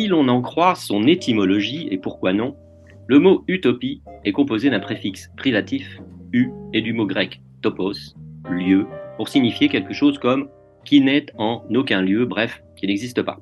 Si l'on en croit son étymologie, et pourquoi non, le mot utopie est composé d'un préfixe privatif, u, et du mot grec topos, lieu, pour signifier quelque chose comme qui n'est en aucun lieu, bref, qui n'existe pas.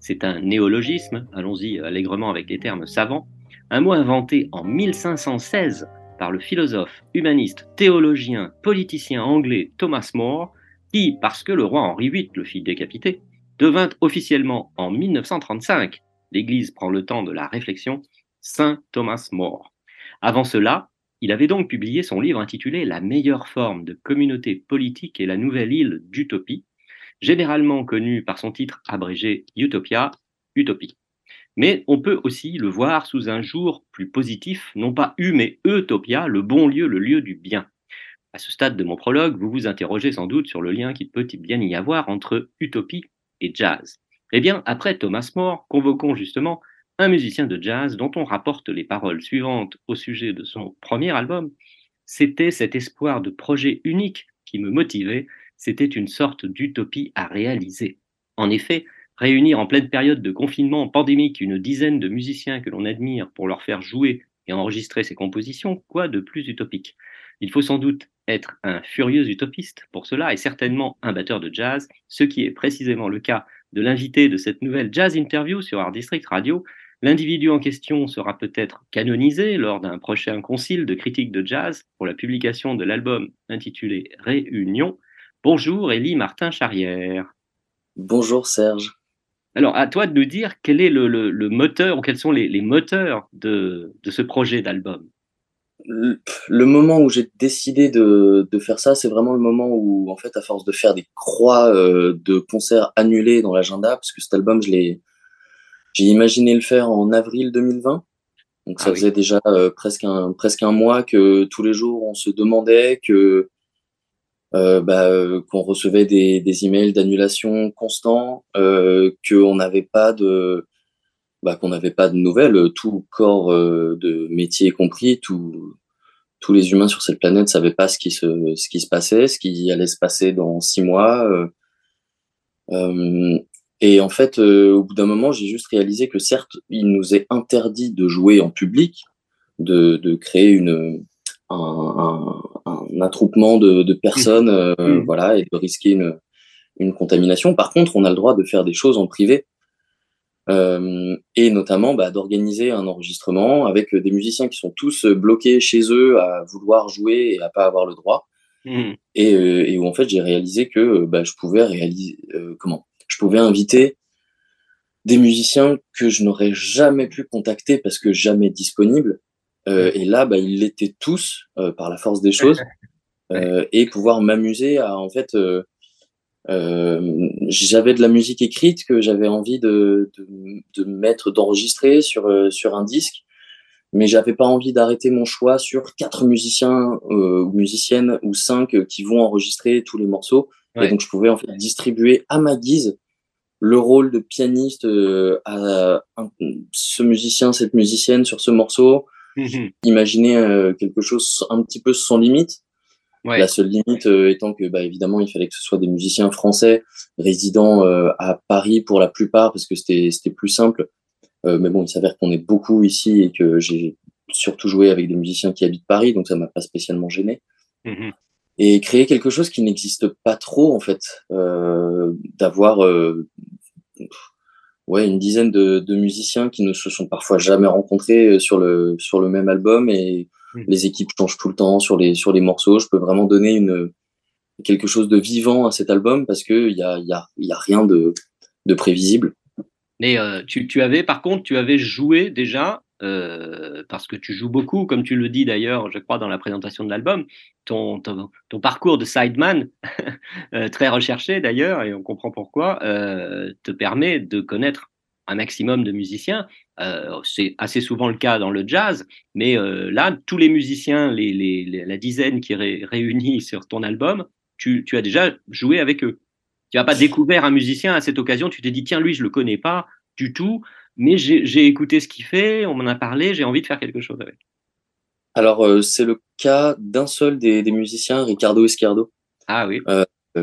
C'est un néologisme, allons-y allègrement avec les termes savants, un mot inventé en 1516 par le philosophe, humaniste, théologien, politicien anglais Thomas More, qui, parce que le roi Henri VIII le fit décapiter, devint officiellement en 1935, l'Église prend le temps de la réflexion, Saint Thomas More. Avant cela, il avait donc publié son livre intitulé La meilleure forme de communauté politique et la nouvelle île d'Utopie, généralement connu par son titre abrégé Utopia, Utopie. Mais on peut aussi le voir sous un jour plus positif, non pas U mais Utopia, le bon lieu, le lieu du bien. À ce stade de mon prologue, vous vous interrogez sans doute sur le lien qu'il peut bien y avoir entre utopie et jazz. Eh bien, après Thomas More, convoquons justement un musicien de jazz dont on rapporte les paroles suivantes au sujet de son premier album. C'était cet espoir de projet unique qui me motivait, c'était une sorte d'utopie à réaliser. En effet, réunir en pleine période de confinement pandémique une dizaine de musiciens que l'on admire pour leur faire jouer et enregistrer ses compositions, quoi de plus utopique? Il faut sans doute être un furieux utopiste pour cela et certainement un batteur de jazz, ce qui est précisément le cas de l'invité de cette nouvelle jazz interview sur Art District Radio. L'individu en question sera peut-être canonisé lors d'un prochain concile de critique de jazz pour la publication de l'album intitulé Réunion. Bonjour Élie Martin Charrière. Bonjour Serge. Alors, à toi de nous dire quel est le, le- le moteur ou quels sont les, les moteurs de, de ce projet d'album. Le, moment où j'ai décidé de, de faire ça, c'est vraiment le moment où, en fait, à force de faire des croix euh, de concerts annulés dans l'agenda, parce que cet album, je l'ai, j'ai imaginé le faire en avril 2020. Donc ça Ah oui. faisait déjà euh, presque un presque un mois que tous les jours on se demandait que euh, bah, qu'on recevait des, des emails d'annulation constants, euh, qu'on n'avait pas de bah, qu'on n'avait pas de nouvelles, tout corps euh, de métier compris, tout, tous les humains sur cette planète savaient pas ce qui se ce qui se passait, ce qui allait se passer dans six mois. euh. Euh, et en fait, euh, au bout d'un moment, j'ai juste réalisé que certes, il nous est interdit de jouer en public, de, de créer une, un, un, un attroupement de, de personnes, euh, Mhm. voilà, et de risquer une, une contamination. Par contre, on a le droit de faire des choses en privé. Euh, et notamment bah, d'organiser un enregistrement avec des musiciens qui sont tous bloqués chez eux à vouloir jouer et à pas avoir le droit. Mhm. et, euh, et où en fait j'ai réalisé que euh, bah, je pouvais réaliser euh, comment? Je pouvais inviter des musiciens que je n'aurais jamais pu contacter parce que jamais disponibles Euh, et là bah, ils l'étaient tous euh, par la force des choses. Euh, et pouvoir m'amuser à en fait euh, euh, j'avais de la musique écrite que j'avais envie de, de, de mettre d'enregistrer sur euh, sur un disque mais j'avais pas envie d'arrêter mon choix sur quatre musiciens euh, ou musiciennes ou cinq euh, qui vont enregistrer tous les morceaux. Ouais. Et donc je pouvais en fait distribuer à ma guise le rôle de pianiste euh, à un- ce musicien, cette musicienne sur ce morceau. Mhm. Imaginer euh, quelque chose un petit peu sans limite. Ouais. La seule limite euh, étant que, bah, évidemment, il fallait que ce soit des musiciens français résidant euh, à Paris pour la plupart, parce que c'était plus simple. Euh, mais bon, il s'avère qu'on est beaucoup ici et que j'ai surtout joué avec des musiciens qui habitent Paris, donc ça m'a pas spécialement gêné. Mhm. Et créer quelque chose qui n'existe pas trop, en fait, d'avoir ouais, une dizaine de, de musiciens qui ne se sont parfois jamais rencontrés sur le, sur le même album et. Les équipes changent tout le temps sur les, sur les morceaux. Je peux vraiment donner une, quelque chose de vivant à cet album parce qu'il y a, il y, a, il y a rien de, de prévisible. Mais euh, tu, tu avais, par contre, tu avais joué déjà euh, parce que tu joues beaucoup, comme tu le dis d'ailleurs, je crois, dans la présentation de l'album, ton, ton, ton, parcours de sideman, euh, très recherché d'ailleurs, et on comprend pourquoi, euh, te permet de connaître un maximum de musiciens. Euh, c'est assez souvent le cas dans le jazz, mais euh, là, tous les musiciens, les, les, la dizaine qui est ré, réunis sur ton album, tu, tu, as déjà joué avec eux. Tu n'as pas découvert un musicien à cette occasion, tu t'es dit, tiens, lui, je ne le connais pas du tout, mais j'ai écouté ce qu'il fait, on m'en a parlé, j'ai envie de faire quelque chose avec. Alors, euh, c'est le cas d'un seul des, des, musiciens, Ricardo Esquerdo. Ah oui.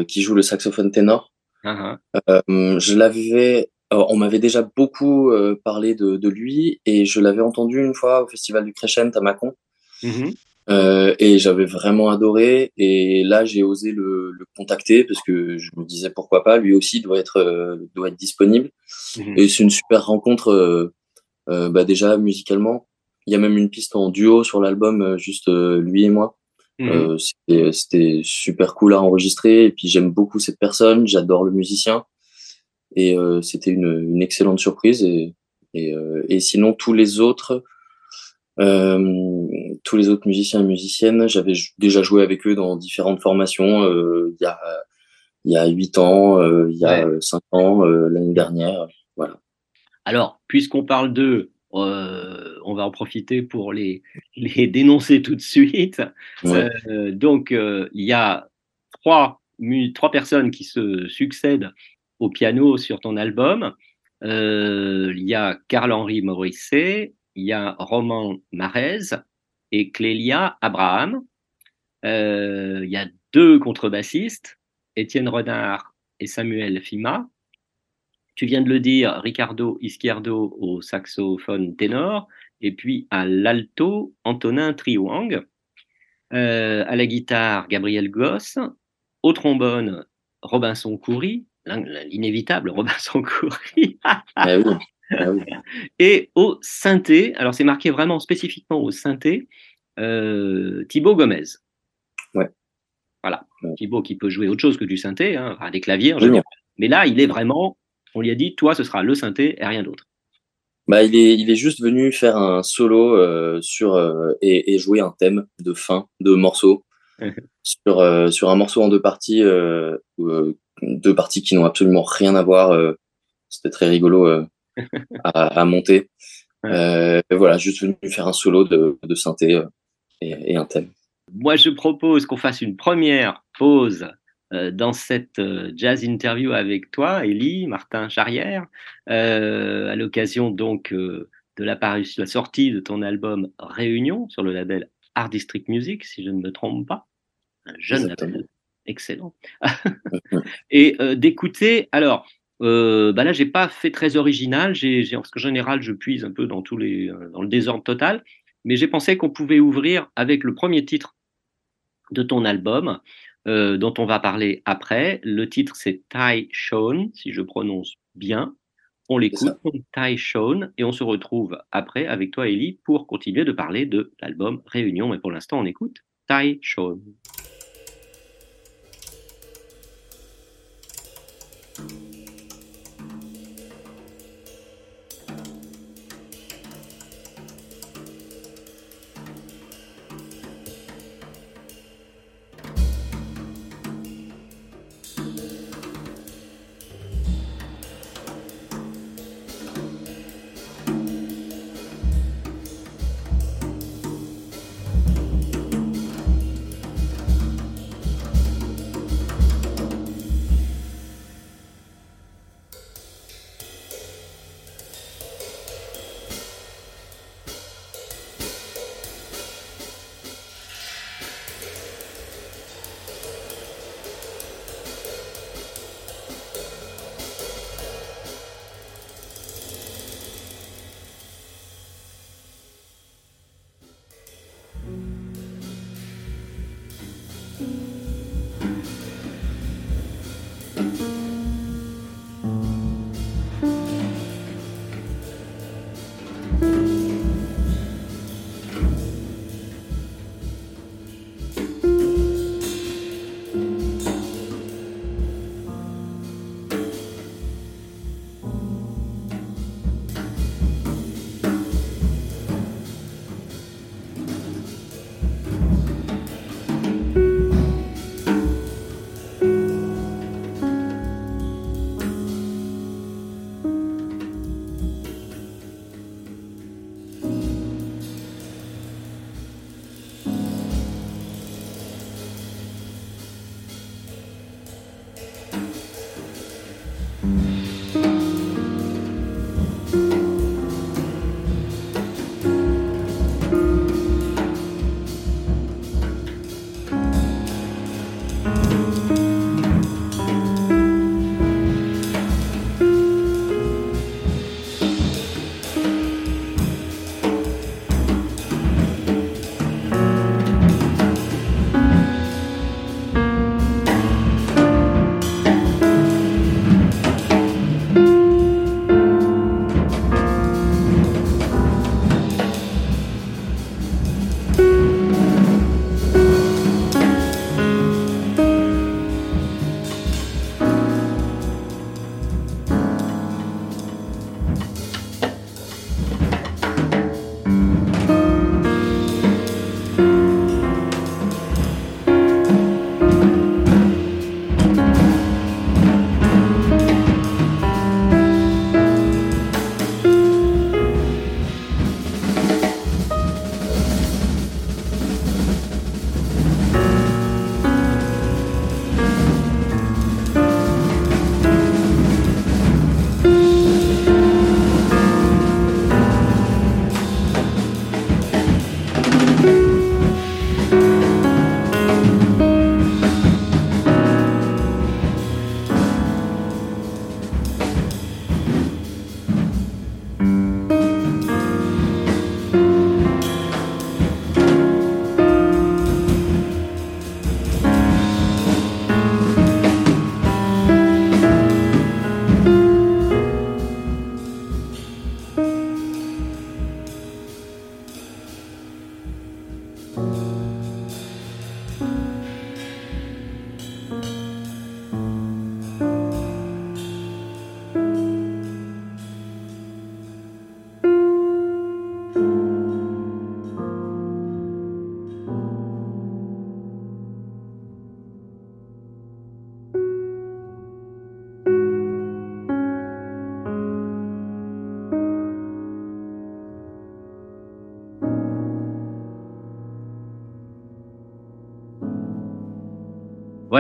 Qui joue le saxophone ténor. Uh -huh. je l'avais, on m'avait déjà beaucoup euh, parlé de, de, lui et je l'avais entendu une fois au festival du Crescent à Mâcon. Mm -hmm. Euh, et j'avais vraiment adoré. Et là, j'ai osé le, le, contacter parce que je me disais pourquoi pas, lui aussi doit être, euh, doit être disponible. Mhm. Et c'est une super rencontre, euh, bah déjà musicalement. Il y a même une piste en duo sur l'album, juste lui et moi. Mhm. C'était super cool à enregistrer. Et puis j'aime beaucoup cette personne, j'adore le musicien. Et c'était une, une, excellente surprise. Et, et, et sinon, tous les autres. Euh, tous les autres musiciens et musiciennes, j'avais déjà joué avec eux dans différentes formations euh, il y a il y a huit ans, euh, il y a Ouais. cinq ans, euh, l'année dernière, voilà. Alors, puisqu'on parle d'eux, euh, on va en profiter pour les, les dénoncer tout de suite. Ouais. Euh, donc, euh, il y a trois, trois personnes qui se succèdent au piano sur ton album. Euh, il y a Carl-Henri Morisset, il y a Roman Marez et Clélia Abraham. Euh, il y a deux contrebassistes, Étienne Renard et Samuel Fima. Tu viens de le dire, Ricardo Izquierdo au saxophone ténor, et puis à l'alto, Antonin Triouang. Euh, à la guitare, Gabriel Goss. Au trombone, Robinson Coury, l'inévitable Robinson Coury. Ah oui, ah oui. Et au synthé, alors c'est marqué vraiment spécifiquement au synthé, euh, Thibaut Gomez. Ouais. Voilà. Ouais. Thibaut qui peut jouer autre chose que du synthé, hein, enfin, des claviers en Oui, général. Mais là, il est vraiment, on lui a dit, toi, ce sera le synthé et rien d'autre. Bah, il est, il est juste venu faire un solo euh, sur euh, et, et jouer un thème de fin de morceau sur euh, sur un morceau en deux parties, deux parties qui n'ont absolument rien à voir. euh, C'était très rigolo euh, à, à monter. Euh, voilà, juste venu faire un solo de, de synthé et, et un thème. Moi, je propose qu'on fasse une première pause euh, dans cette euh, jazz interview avec toi, Élie, Martin Charrière, euh, à l'occasion donc de la sortie de ton album Réunion sur le label Art District Music, si je ne me trompe pas. Un jeune Exactement. label. Excellent. Et euh, d'écouter, alors, euh, bah là, j'ai pas fait très original, j'ai, qu'en général, je puise un peu dans, tous les, euh, dans le désordre total, mais j'ai pensé qu'on pouvait ouvrir avec le premier titre de ton album, euh, dont on va parler après. Le titre, c'est Tai Shone, si je prononce bien. On l'écoute, Tai Shone, et on se retrouve après avec toi, Ellie, pour continuer de parler de l'album Réunion. Mais pour l'instant, on écoute Tai Shone.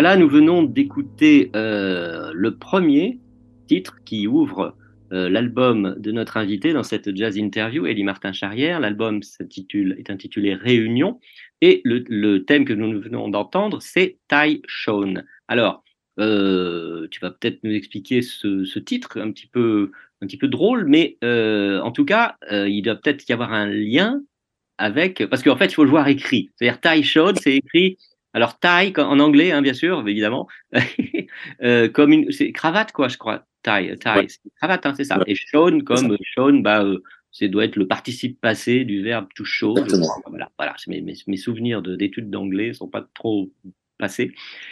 Voilà, nous venons d'écouter euh, le premier titre qui ouvre euh, l'album de notre invité dans cette jazz interview, Elie Martin Charrière. L'album est intitulé Réunion et le, thème que nous venons d'entendre, c'est Tai Shone. Alors, euh, tu vas peut-être nous expliquer ce, titre un petit peu, un petit peu drôle, mais en tout cas, il doit peut-être y avoir un lien avec, parce qu'en fait, il faut le voir écrit. C'est-à-dire Tai Shone, c'est écrit alors tie en anglais, hein, bien sûr, évidemment, euh, comme une c'est cravate quoi, je crois. Tie, tie, Ouais. c'est cravate, hein, c'est ça. Ouais. Et C'est comme shown, bah, euh, c'est doit être le participe passé du verbe to show. Voilà, voilà. Mes, mes, mes souvenirs de- d'études d'anglais sont pas trop passés.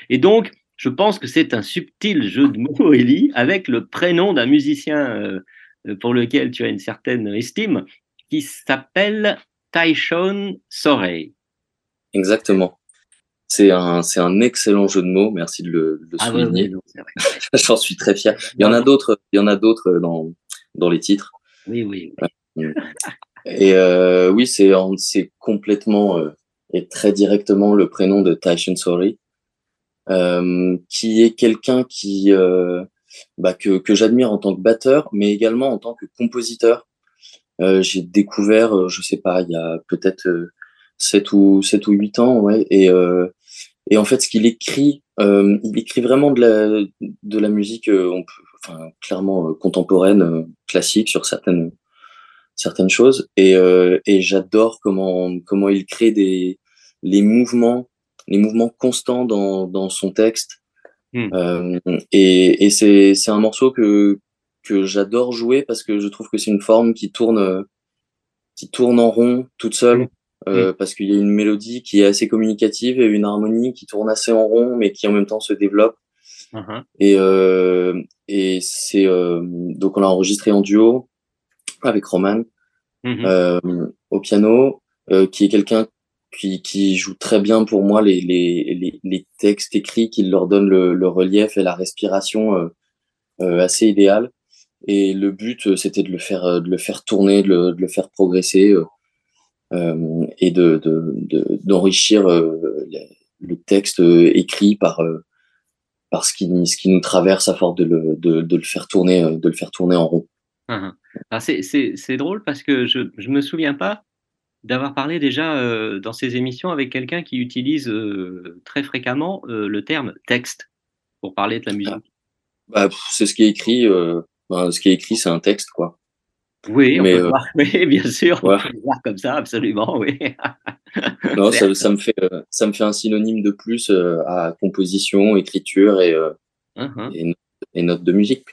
Et donc, je pense que c'est un subtil jeu de mots, Ellie, avec le prénom d'un musicien euh, euh, pour lequel tu as une certaine estime, qui s'appelle Tyshon Sorey. Exactement. C'est un, c'est un excellent jeu de mots. Merci de le, de le Ah souligner. vrai. J'en suis très fier. Il y en a d'autres, il y en a d'autres dans, dans les titres. Oui, oui. Et euh, oui, c'est, c'est complètement euh, et très directement le prénom de Tyson Sorry, euh, qui est quelqu'un qui, euh, bah, que, que j'admire en tant que batteur, mais également en tant que compositeur. Euh, j'ai découvert, euh, je sais pas, il y a peut-être euh, sept ou sept ou huit ans, ouais, et euh, et en fait, ce qu'il écrit, euh, il écrit vraiment de la de la musique, euh, on peut, enfin clairement euh, contemporaine, euh, classique sur certaines certaines choses, et euh, et j'adore comment comment il crée des les mouvements les mouvements constants dans dans son texte. Mm. Euh, et et c'est c'est un morceau que que j'adore jouer parce que je trouve que c'est une forme qui tourne qui tourne en rond toute seule Euh, parce qu'il y a une mélodie qui est assez communicative et une harmonie qui tourne assez en rond mais qui en même temps se développe. Uh-huh. et euh, et c'est euh, donc on l'a enregistré en duo avec Roman euh, au piano euh, qui est quelqu'un qui, qui joue très bien pour moi les, les, les, les textes écrits qui leur donnent le, le relief et la respiration euh, euh, assez idéal et le but c'était de le faire de le faire tourner de le, de le faire progresser et de de- de- d'enrichir euh, le, texte euh, écrit par euh, par ce qui ce qui nous traverse à force de le de, de le faire tourner euh, de le faire tourner en rond. C'est- c'est c'est drôle parce que je ne me souviens pas d'avoir parlé déjà euh, dans ces émissions avec quelqu'un qui utilise euh, très fréquemment euh, le terme texte pour parler de la musique. bah, c'est ce qui est écrit euh, ben, ce qui est écrit c'est un texte quoi Oui, on mais, peut euh, voir. Oui, bien sûr, on peut voir comme ça, absolument, oui. non ça, me fait euh, ça me fait un synonyme de plus euh, à composition écriture et et, no- et notes de musique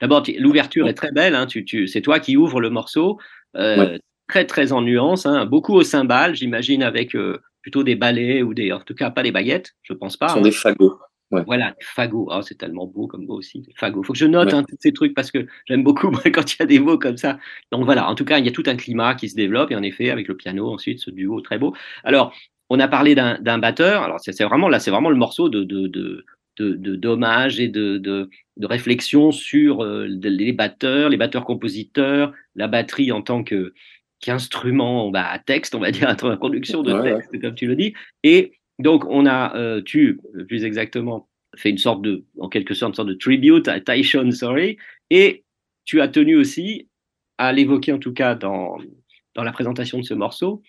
D'abord, tu- l'ouverture est très belle. Hein, tu, tu, c'est toi qui ouvres le morceau, euh, Ouais. très très en nuance, hein, beaucoup au cymbale, j'imagine avec euh, plutôt des balais ou des, en tout cas pas des baguettes, je pense pas. ce sont hein. des fagots ouais. Voilà, fagot. Ah, c'est tellement beau comme mot aussi. Fagot. Faut que je note Ouais. hein, tous ces trucs parce que j'aime beaucoup moi, quand il y a des mots comme ça. Donc voilà, en tout cas, il y a tout un climat qui se développe et en effet, avec le piano, ensuite, ce duo très beau. Alors, on a parlé d'un batteur. Alors, c'est vraiment là, c'est vraiment le morceau de, de, de, de, de- d'hommage et de, de, de réflexion sur euh, les batteurs, les batteurs-compositeurs, la batterie en tant que qu'instrument bah, à texte, on va dire, à introduction de Ouais, ouais. texte, comme tu le dis. Et donc, on a, euh, tu, plus exactement, fait une sorte de, en quelque sorte, une de tribute à Tyshon Sorry, et tu as tenu aussi à l'évoquer, en tout cas, dans, la présentation de ce morceau,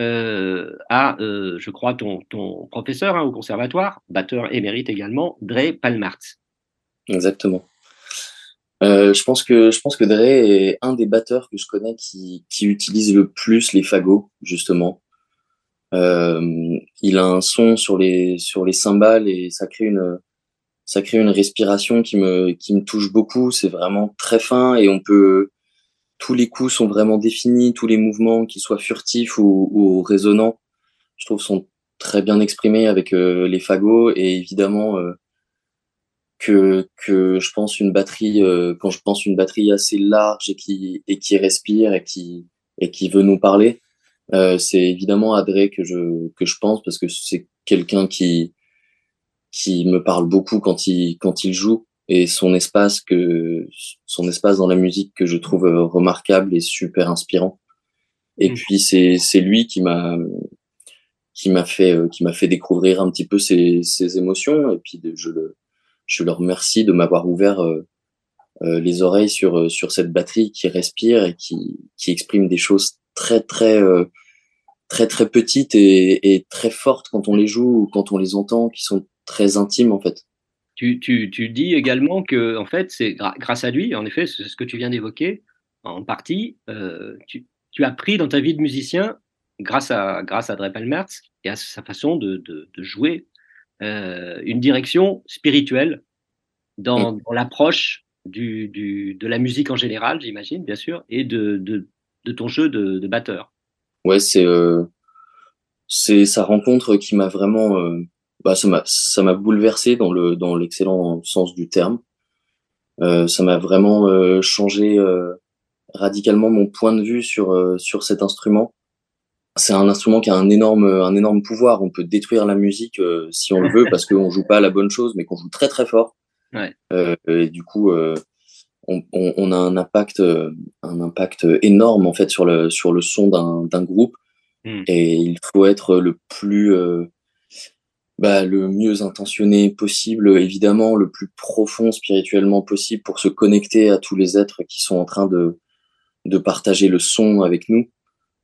euh, à, euh, je crois, ton, professeur hein, au conservatoire, batteur émérite également, Dre Palmartz. Exactement. Euh, je pense que je pense que Dre est un des batteurs que je connais qui qui utilise le plus les fagots justement. Euh, il a un son sur les sur les cymbales et ça crée une ça crée une respiration qui me qui me touche beaucoup. C'est vraiment très fin et on peut tous les coups sont vraiment définis, tous les mouvements, qu'ils soient furtifs ou, ou résonnants, je trouve sont très bien exprimés avec euh, les fagots et évidemment euh, que que je pense une batterie euh, quand je pense une batterie assez large et qui et qui respire et qui et qui veut nous parler euh, c'est évidemment à Dre que je que je pense parce que c'est quelqu'un qui qui me parle beaucoup quand il quand il joue et son espace que son espace dans la musique que je trouve euh, remarquable et super inspirant et Mm. puis c'est c'est lui qui m'a qui m'a fait, qui m'a fait découvrir un petit peu ces, ces émotions. Et puis, je, le, je le remercie de m'avoir ouvert les oreilles sur, sur cette batterie qui respire et qui, qui exprime des choses très, très, très, très petites et, et très fortes quand on les joue ou quand on les entend, qui sont très intimes, en fait. Tu, tu, tu, dis également que en fait, c'est grâce à lui, en effet, c'est ce que tu viens d'évoquer, en partie, euh, tu, tu, as pris dans ta vie de musicien, grâce à, grâce à Dre Palmertz et à sa façon de, de, de jouer, euh, une direction spirituelle dans, dans l'approche du, du, de la musique en général, j'imagine, bien sûr, et de, de, de ton jeu de, de batteur. Ouais, c'est euh, c'est sa rencontre qui m'a vraiment euh, bah, ça m'a ça m'a bouleversé dans le dans l'excellent sens du terme. Euh, ça m'a vraiment changé radicalement mon point de vue sur sur cet instrument. C'est un instrument qui a un énorme un énorme pouvoir. On peut détruire la musique si on le veut parce qu'on joue pas la bonne chose, mais qu'on joue très très fort. Ouais. et du coup, on, on, on, a un impact un impact énorme en fait sur le sur le son d'un d'un groupe. Mm. Et il faut être le plus bah, le mieux intentionné possible, évidemment, le plus profond spirituellement possible pour se connecter à tous les êtres qui sont en train de, de partager le son avec nous.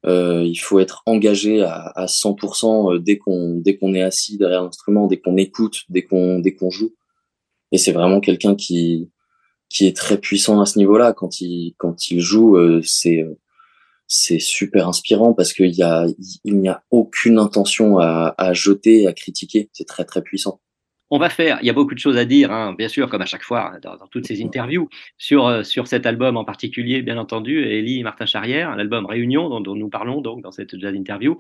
Euh, il faut être engagé à, à 100% dès qu'on dès qu'on est assis derrière l'instrument, dès qu'on écoute, dès qu'on dès qu'on joue. Et c'est vraiment quelqu'un qui qui est très puissant à ce niveau-là. Quand il quand il joue, euh, c'est c'est super inspirant parce qu'il y a, il n'y a aucune intention à, à jeter, à critiquer. C'est très, très puissant. On va faire, il y a beaucoup de choses à dire, hein, bien sûr, comme à chaque fois dans, dans toutes ces interviews, sur, euh, sur cet album en particulier, bien entendu, Elie et Martin Charrière, l'album Réunion dont, dont, nous parlons donc dans cette jazz interview.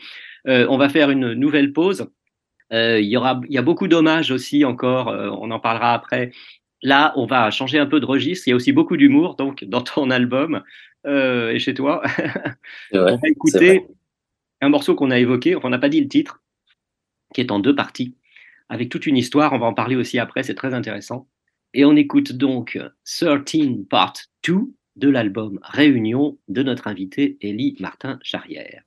Euh, on va faire une nouvelle pause. Euh, il, y aura, il y a beaucoup d'hommages aussi encore, euh, on en parlera après. Là, on va changer un peu de registre. Il y a aussi beaucoup d'humour donc dans ton album euh, et chez toi. vrai, on va écouter un morceau qu'on a évoqué, on n'a pas dit le titre, qui est en deux parties, avec toute une histoire. On va en parler aussi après, c'est très intéressant. Et on écoute donc 13 Part 2 de l'album Réunion de notre invité Élie Martin Charrière.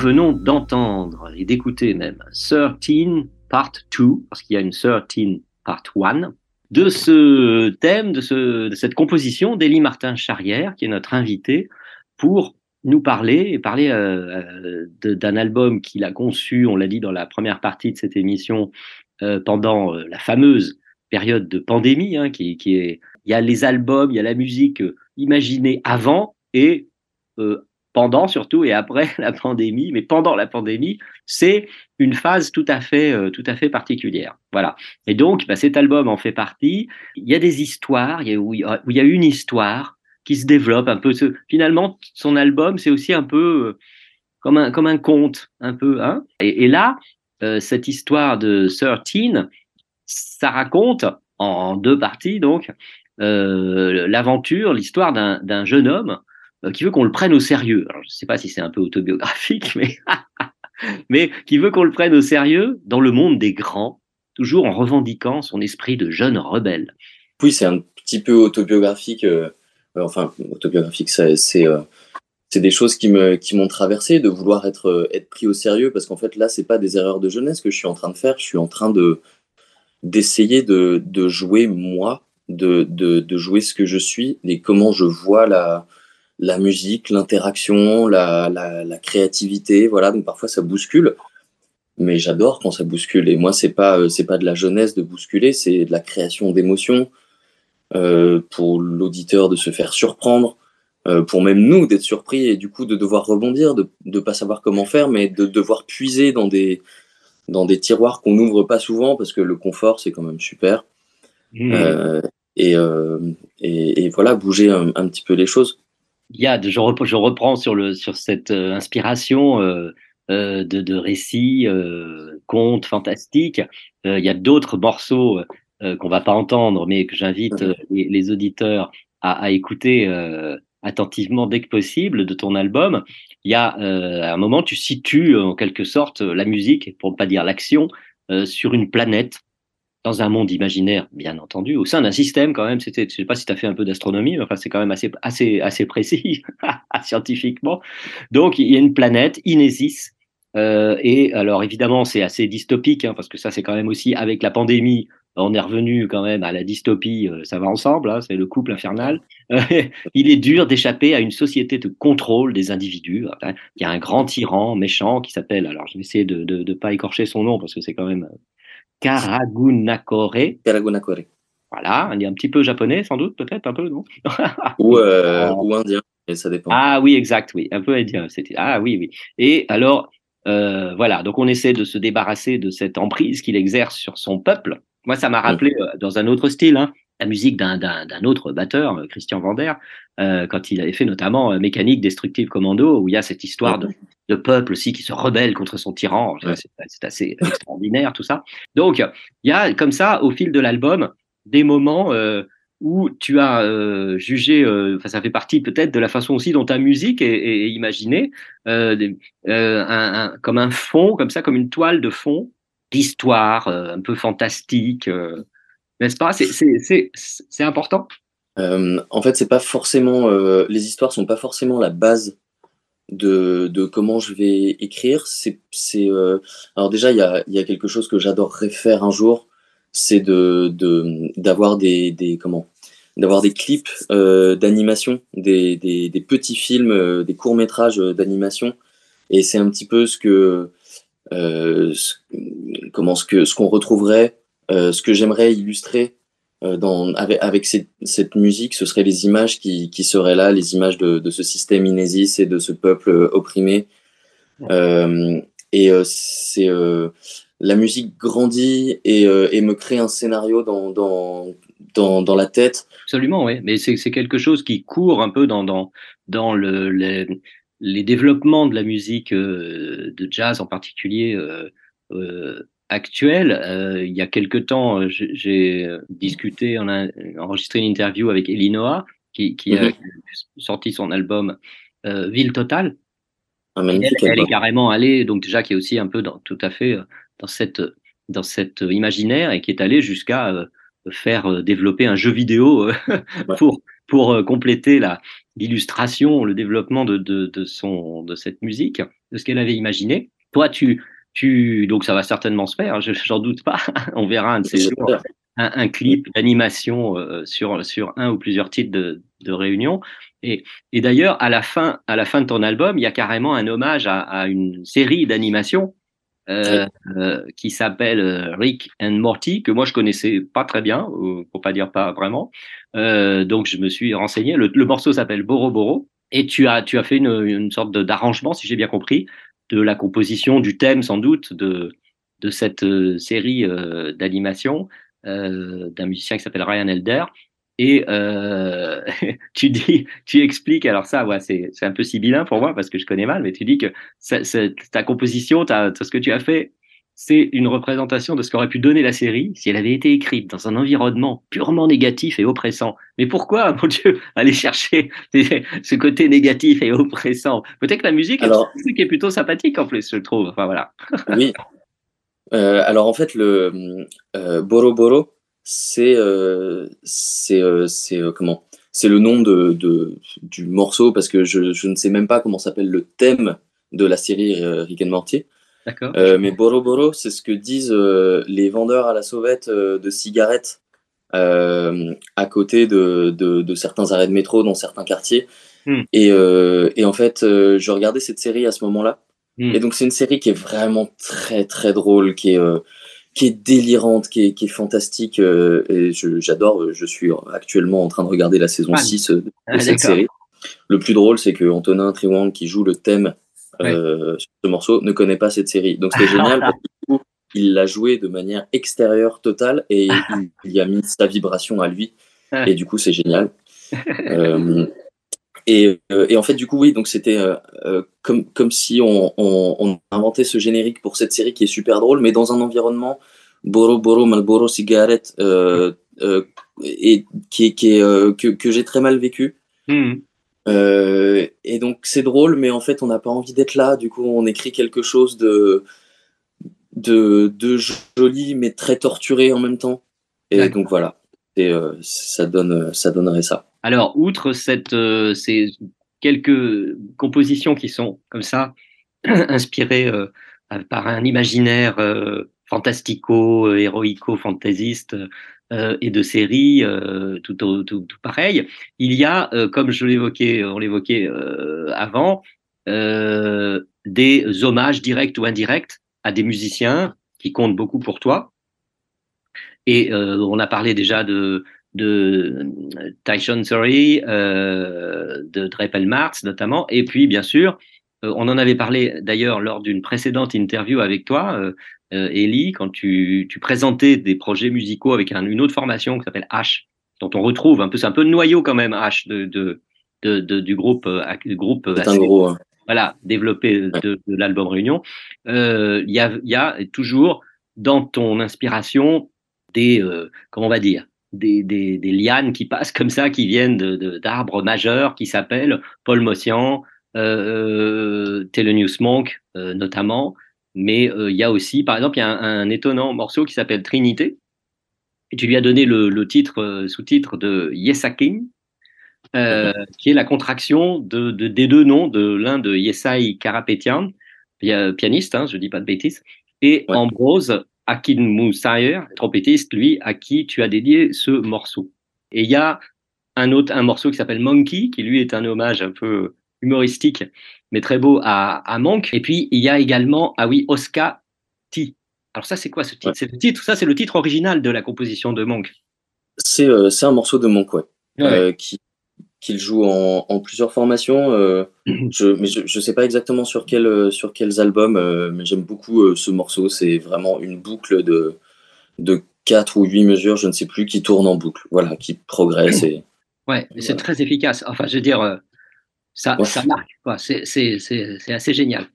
Venons d'entendre et d'écouter même 13 Part 2, parce qu'il y a une 13 Part 1, de ce thème, de, ce, de cette composition d'Élie Martin Charrière, qui est notre invité, pour nous parler et parler euh, d'un album qu'il a conçu, on l'a dit dans la première partie de cette émission, euh, pendant euh, la fameuse période de pandémie, hein, qui, qui, est, il y a les albums, il y a la musique euh, imaginée avant et euh, pendant surtout et après la pandémie, mais pendant la pandémie, c'est une phase tout à fait, euh, tout à fait particulière. Voilà. Et donc, bah, cet album en fait partie. Il y a des histoires, il y a, où, il y a une histoire qui se développe un peu. Finalement, son album, c'est aussi un peu euh, comme un, comme un conte, un peu. Hein et, là, euh, cette histoire de 13, ça raconte en, deux parties donc l'aventure, l'histoire d'un jeune homme qui veut qu'on le prenne au sérieux. Je ne sais pas si c'est un peu autobiographique, mais, mais qui veut qu'on le prenne au sérieux dans le monde des grands, toujours en revendiquant son esprit de jeune rebelle. Oui, c'est un petit peu autobiographique. Euh, enfin, autobiographique, c'est euh, des choses qui me qui m'ont traversé de vouloir être euh, être pris au sérieux parce qu'en fait là c'est pas des erreurs de jeunesse que je suis en train de faire je suis en train de d'essayer de, de jouer moi de, de, de jouer ce que je suis et comment je vois la la musique, l'interaction, la, la, la, créativité, voilà. Donc parfois ça bouscule, mais j'adore quand ça bouscule. Et moi, c'est pas euh, c'est pas de la jeunesse de bousculer, c'est de la création d'émotions euh, pour l'auditeur de se faire surprendre, euh, pour même nous d'être surpris et du coup de devoir rebondir, de ne pas savoir comment faire, mais de devoir puiser dans des dans des tiroirs qu'on n'ouvre pas souvent parce que le confort c'est quand même super. Mmh. Euh, et, et, et, voilà, bouger un, un petit peu les choses il y a, je, reprends, je reprends sur, le, sur cette euh, inspiration euh, euh, de, de récits, euh, contes fantastiques. Euh, il y a d'autres morceaux euh, qu'on va pas entendre, mais que j'invite les, les, auditeurs à, à écouter attentivement dès que possible de ton album. Il y a à un moment, tu situes en quelque sorte la musique, pour ne pas dire l'action, sur une planète dans un monde imaginaire, bien entendu, au sein d'un système quand même. C'était, je sais pas si tu as fait un peu d'astronomie, mais enfin c'est quand même assez, assez, assez précis scientifiquement. Donc il y a une planète, Inésis, euh, et alors évidemment c'est assez dystopique hein, parce que ça c'est quand même aussi avec la pandémie. On est revenu quand même à la dystopie, euh, ça va ensemble, hein, c'est le couple infernal. il est dur d'échapper à une société de contrôle des individus. Hein. Il y a un grand tyran méchant qui s'appelle, alors je vais essayer de ne pas écorcher son nom parce que c'est quand même Karagunakore. Karagunakore. Voilà, on dit un petit peu japonais, sans doute, peut-être un peu, non ou, euh, ou, indien, et ça dépend. Ah oui, exact, oui, un peu indien. Ah oui, oui. Et alors, euh, voilà, donc on essaie de se débarrasser de cette emprise qu'il exerce sur son peuple. Moi, ça m'a rappelé, mmh. dans un autre style, hein, la musique d'un autre batteur, euh, Christian Vander, euh, quand il avait fait notamment euh, Mécanique Destructive Commando, où il y a cette histoire de, de peuple aussi qui se rebelle contre son tyran. C'est assez extraordinaire tout ça. Donc, il y a comme ça, au fil de l'album, des moments euh, où tu as euh, jugé, ça fait partie peut-être de la façon aussi dont ta musique est, est imaginée, un, un, comme un fond, comme ça, comme une toile de fond d'histoire un peu fantastique n'est-ce pas? C'est important? Euh, En fait, c'est pas forcément. Euh, les histoires sont pas forcément la base de, comment je vais écrire. C'est, euh, alors déjà, il y a, quelque chose que j'adorerais faire un jour, c'est d'avoir des, comment? D'avoir des clips d'animation, des, petits films, des courts métrages d'animation. Et c'est un petit peu ce que comment ce que ce qu'on retrouverait ce que j'aimerais illustrer euh, dans, avec, avec cette, cette, musique, ce seraient les images qui, qui seraient là, les images de, de, ce système inésis et de ce peuple euh, opprimé. Euh, et c'est la musique grandit et, et, me crée un scénario dans, dans, dans, dans la tête. Absolument, oui. Mais c'est quelque chose qui court un peu dans, dans, dans le, les, les développements de la musique euh, de jazz en particulier euh, euh, actuelle. Euh, il y a quelque temps, euh, j'ai discuté, on a enregistré une interview avec Elinoa, qui, qui a -hmm. sorti son album euh, Ville Totale. Ah, elle, elle, est carrément allée, donc déjà qui est aussi un peu dans, tout à fait euh, dans cette, dans cette imaginaire et qui est allée jusqu'à euh, faire développer un jeu vidéo pour, pour compléter l'illustration, le développement de, de, de, son, de cette musique. de ce qu'elle avait imaginé. Toi, tu, tu, donc ça va certainement se faire, je j'en doute pas. On verra un de ces jours un, un clip d'animation euh, sur sur un ou plusieurs titres de, de réunion. Et, et d'ailleurs, à la fin, à la fin de ton album, il y a carrément un hommage à, à une série d'animation euh, euh, qui s'appelle euh, Rick and Morty, que moi je connaissais pas très bien, euh, pour pas dire pas vraiment. Euh, donc je me suis renseigné. Le, le morceau s'appelle Boro Boro, et tu as tu as fait une, une sorte d'arrangement, si j'ai bien compris, de la composition du thème sans doute de de cette euh, série euh, d'animation euh, d'un musicien qui s'appelle Ryan Elder. Et euh, tu dis, tu expliques, alors ça, ouais, c'est un peu sibyllin pour moi parce que je connais mal, mais tu dis que ça- ta composition, ta, ce que tu as fait, c'est une représentation de ce qu'aurait pu donner la série si elle avait été écrite dans un environnement purement négatif et oppressant. Mais pourquoi, mon Dieu, aller chercher ce côté négatif et oppressant? Peut-être que la musique Alors- est qui est plutôt sympathique en plus, je trouve. Enfin voilà. Oui. Euh, alors en fait, le euh, Boro Boro, c'est euh, c'est comment? C'est le nom de, de du morceau parce que je, je ne sais même pas comment s'appelle le thème de la série Rick and Morty. Euh, mais Boro Boro, c'est ce que disent euh, les vendeurs à la sauvette euh, de cigarettes à côté de, de, de certains arrêts de métro dans certains quartiers. Hmm. Et, et en fait, je regardais cette série à ce moment-là. Hmm. Et donc, c'est une série qui est vraiment très, très drôle, qui est, qui est délirante, qui est, qui est fantastique. et j'adore. Je suis actuellement en train de regarder la saison Fan. 6 de Ah, cette série. Le plus drôle, c'est que Antonin Triwang, qui joue le thème euh, sur ce morceau, ne connaît pas cette série. Donc, c'était génial parce que du coup, il l'a joué de manière extérieure totale et il, il y a mis sa vibration à lui. Et du coup, c'est génial. Euh, et, euh, et en fait, du coup, oui, donc c'était euh, euh, comme, comme si on, on, on inventait ce générique pour cette série qui est super drôle, mais dans un environnement Boro Boro Malboro Cigarette euh, euh, et qui, est- qui est, euh, que, que j'ai très mal vécu. Hmm. Euh, et donc c'est drôle, mais en fait on n'a pas envie d'être là. Du coup, on écrit quelque chose de, de, de joli, mais très torturé en même temps. Et donc voilà, et, euh, ça, donne, ça donnerait ça. Alors, outre cette, euh, ces quelques compositions qui sont comme ça, inspirées par un imaginaire fantastico, héroïco, fantaisiste euh, et de séries, euh, tout, pareil, il y a, euh, comme je l'évoquais, on l'évoquait avant, des hommages directs ou indirects à des musiciens qui comptent beaucoup pour toi. Et on a parlé déjà de, Tyson Surrey, de Drepel Marx notamment, et puis bien sûr, on en avait parlé d'ailleurs lors d'une précédente interview avec toi, Ellie, quand tu, tu présentais des projets musicaux avec un- une autre formation qui s'appelle H, dont on retrouve un peu, c'est un peu le noyau quand même H de, de, de, de- du groupe, euh, du groupe C'est un assez- gros. hein. voilà, développé de, l'album Réunion, euh, il y, a, il y a toujours dans ton inspiration des, euh, comment on va dire, des, des, des lianes qui passent comme ça, qui viennent de- de- d'arbres majeurs qui s'appellent Paul Mossian, euh, Thelonious Monk euh, notamment, mais euh, il y a aussi, par exemple, il y a un, un étonnant morceau qui s'appelle Trinité, et tu lui as donné le, le titre, euh, sous-titre de Yesakim, euh, qui est la contraction de, de- des deux noms de l'un de Yesai Karapetian, pia- pianiste, hein, je dis pas de bêtises, et Ouais. Ambrose Akinmusayer, trompettiste, lui, à qui tu as dédié ce morceau. Et il y a un autre, un morceau qui s'appelle Monkey, qui lui est un hommage un peu humoristique, mais très beau à, à Monk. Et puis il y a également, ah oui, Oscar T. Alors ça, c'est quoi ce titre? Ouais. C'est le titre, ça c'est le titre original de la composition de Monk. C'est euh, c'est un morceau de Monk, ouais. Ouais. Euh, qui qu'il joue en, en plusieurs formations. euh, je, mais je, je sais pas exactement sur quel, sur quels albums, mais j'aime beaucoup ce morceau. C'est vraiment une boucle de de quatre ou huit mesures, je ne sais plus, qui tourne en boucle. Voilà, qui progresse et Ouais, mais c'est Voilà. très efficace. Enfin, je veux dire, ça, Ouais. ça marque. quoi. C'est, assez génial.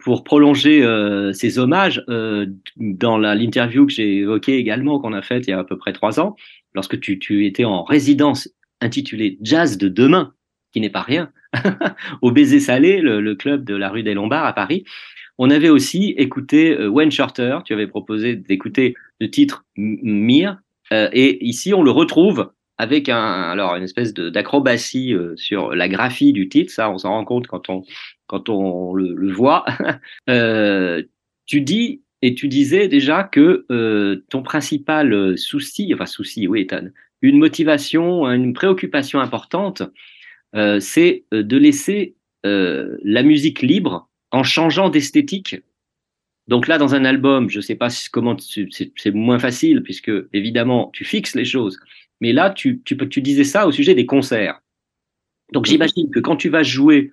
Pour prolonger euh, ces hommages, euh, dans l'interview que j'ai évoquée également, qu'on a faite il y a à peu près trois ans, lorsque tu, tu étais en résidence intitulée Jazz de demain, qui n'est pas rien, au Baiser Salé, le, le club de la rue des Lombards à Paris, on avait aussi écouté euh, Wayne Shorter. Tu avais proposé d'écouter le titre Mir, et ici on le retrouve avec un, alors une espèce d'acrobatie euh, sur la graphie du titre. Ça, on s'en rend compte quand on, quand on le, voit. Euh, tu dis et tu disais déjà que euh, ton principal souci, enfin souci, oui, une motivation, une préoccupation importante, c'est de laisser la musique libre en changeant d'esthétique. Donc là, dans un album, je ne sais pas comment c'est moins facile puisque évidemment tu fixes les choses. Mais là, tu, tu, tu disais ça au sujet des concerts. Donc j'imagine que quand tu vas jouer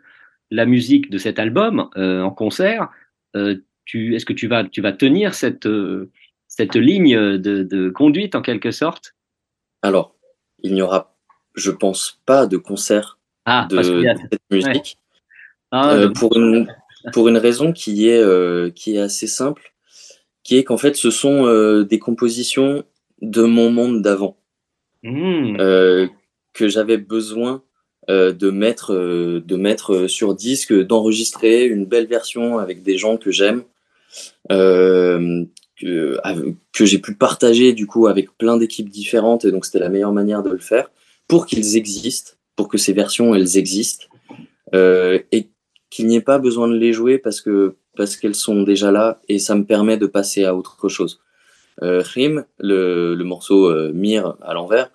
la musique de cet album euh, en concert, euh, est-ce que tu vas, tu vas tenir cette, euh, cette ligne de, de, conduite en quelque sorte? Alors, il n'y aura, je pense pas, de concert ah, de, cette musique. Ah, pour, une, pour une raison qui est, qui est assez simple, qui est qu'en fait, ce sont des compositions de mon monde d'avant. Mmh. que j'avais besoin euh, de mettre, euh, de mettre sur disque, d'enregistrer une belle version avec des gens que j'aime, euh, que, que j'ai pu partager du coup avec plein d'équipes différentes, et donc c'était la meilleure manière de le faire, pour qu'ils existent, pour que ces versions elles existent, et qu'il n'y ait pas besoin de les jouer parce que parce qu'elles sont déjà là, et ça me permet de passer à autre chose. Euh, le, le, morceau Mir à l'envers,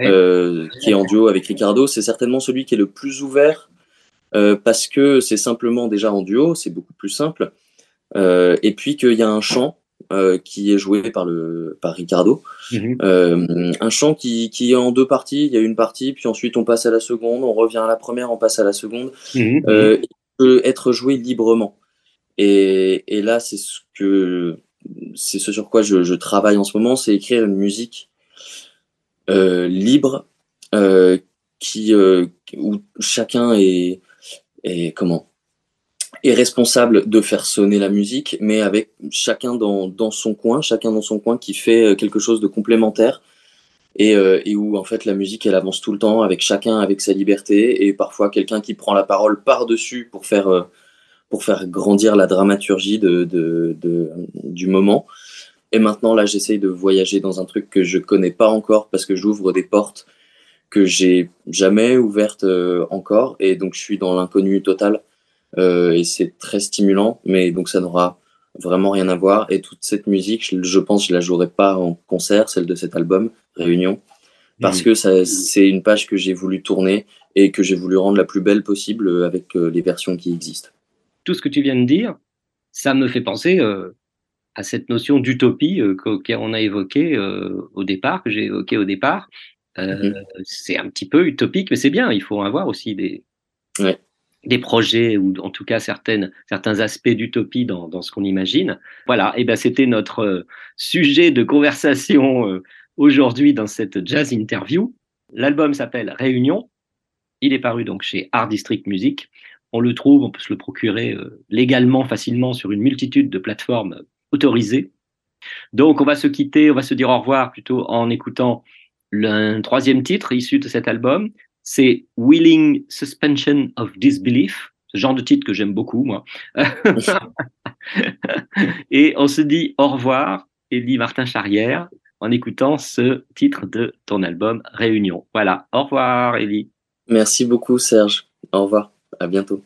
euh, qui est en duo avec Ricardo, c'est certainement celui qui est le plus ouvert euh, parce que c'est simplement déjà en duo, c'est beaucoup plus simple. Euh, et puis qu'il y a un chant qui est joué par, le, par Ricardo. Mhm. un chant qui, qui, est en deux parties. Il y a une partie, puis ensuite on passe à la seconde, on revient à la première, on passe à la seconde. Mhm. il peut être joué librement. Et, et là, c'est ce que c'est ce sur quoi je, travaille en ce moment, c'est écrire une musique euh, libre euh, qui euh, où chacun est, comment est responsable de faire sonner la musique, mais avec chacun dans, dans son coin, chacun dans son coin qui fait quelque chose de complémentaire et, et, où en fait la musique elle avance tout le temps avec chacun avec sa liberté et parfois quelqu'un qui prend la parole par dessus pour faire pour faire grandir la dramaturgie de, de, de du moment et maintenant, là, j'essaye de voyager dans un truc que je connais pas encore parce que j'ouvre des portes que j'ai jamais ouvertes euh, encore. Et donc, je suis dans l'inconnu total. Euh, et c'est très stimulant, mais donc ça n'aura vraiment rien à voir. Et toute cette musique, je, je pense, je la jouerai pas en concert, celle de cet album, Réunion, parce mmh. que c'est une page que j'ai voulu tourner et que j'ai voulu rendre la plus belle possible avec euh, les versions qui existent. Tout ce que tu viens de dire, ça me fait penser à cette notion d'utopie euh, qu'on a évoquée euh, au départ, que j'ai évoquée au départ. Euh, mhm. C'est un petit peu utopique, mais c'est bien. Il faut avoir aussi des, des projets ou en tout cas certaines, certains aspects d'utopie dans, dans, ce qu'on imagine. Voilà, et ben c'était notre sujet de conversation aujourd'hui dans cette jazz interview. L'album s'appelle Réunion. Il est paru donc chez Art District Music. On le trouve, on peut se le procurer légalement, facilement sur une multitude de plateformes autorisé. Donc, on va se quitter, on va se dire au revoir plutôt en écoutant le troisième titre issu de cet album. C'est Willing Suspension of Disbelief. Ce genre de titre que j'aime beaucoup, moi. Et on se dit au revoir, Elie Martin Charrière, en écoutant ce titre de ton album Réunion. Voilà. Au revoir, Elie. Merci beaucoup, Serge. Au revoir. À bientôt.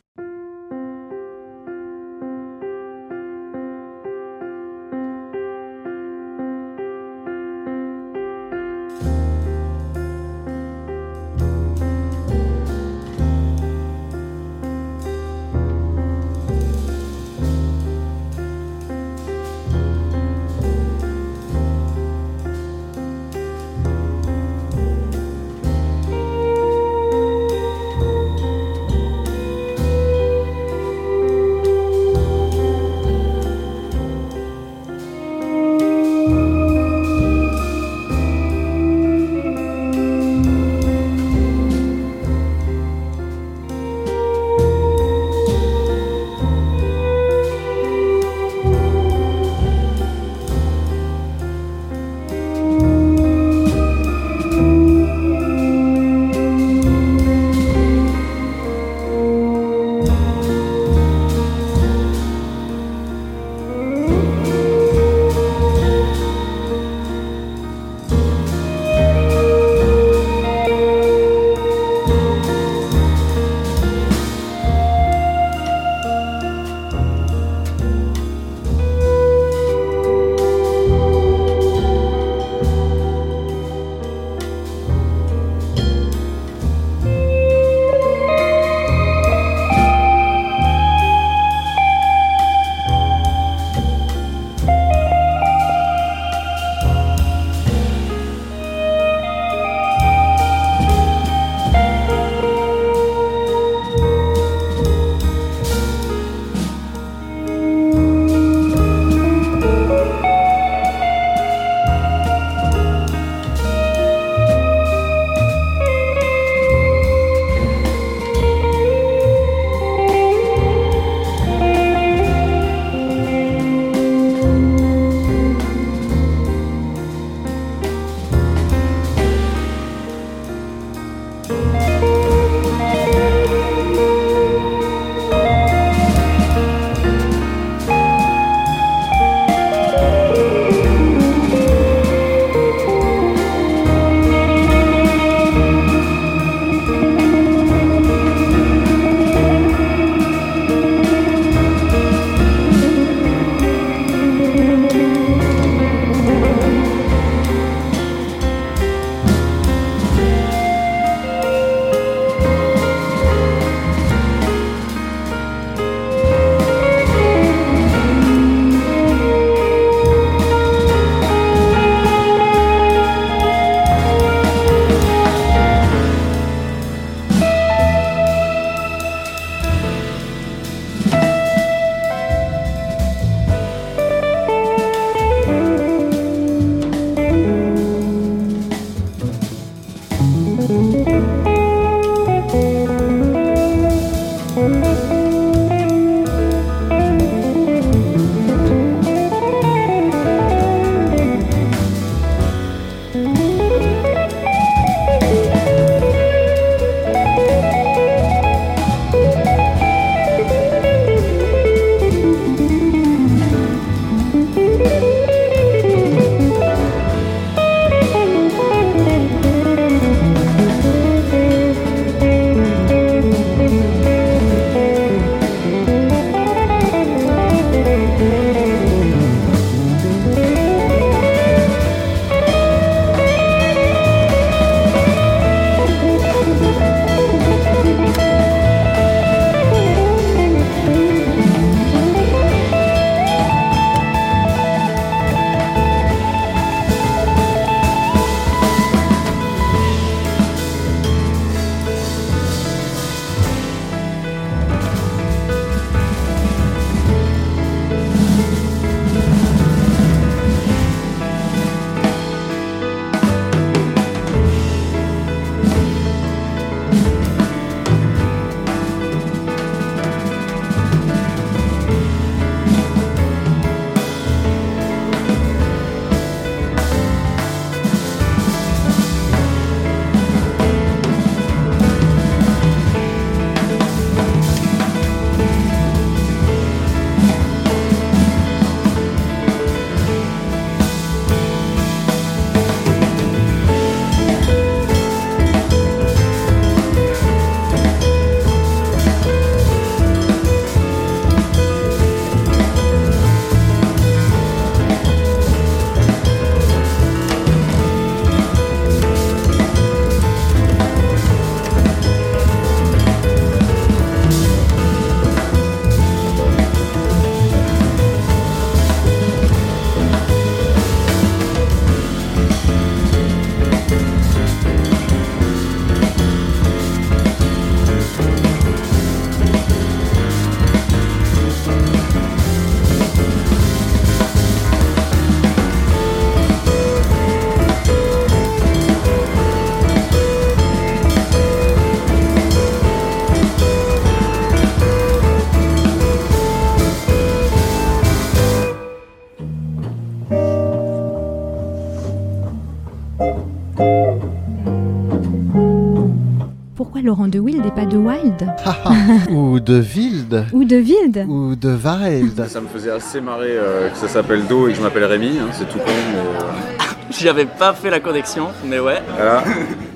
Pas de Wild Ou de Wild Ou de Wild Ou de Wild Ça me faisait assez marrer euh, que ça s'appelle Do et que je m'appelle Rémi, hein, c'est tout con, mais euh, J'avais pas fait la connexion, mais ouais. voilà.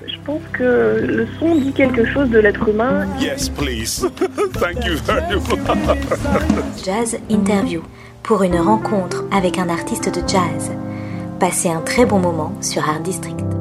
Je pense que le son dit quelque chose de l'être humain. Yes, please. Thank you very much. Jazz Interview pour une rencontre avec un artiste de jazz. Passez un très bon moment sur Art District.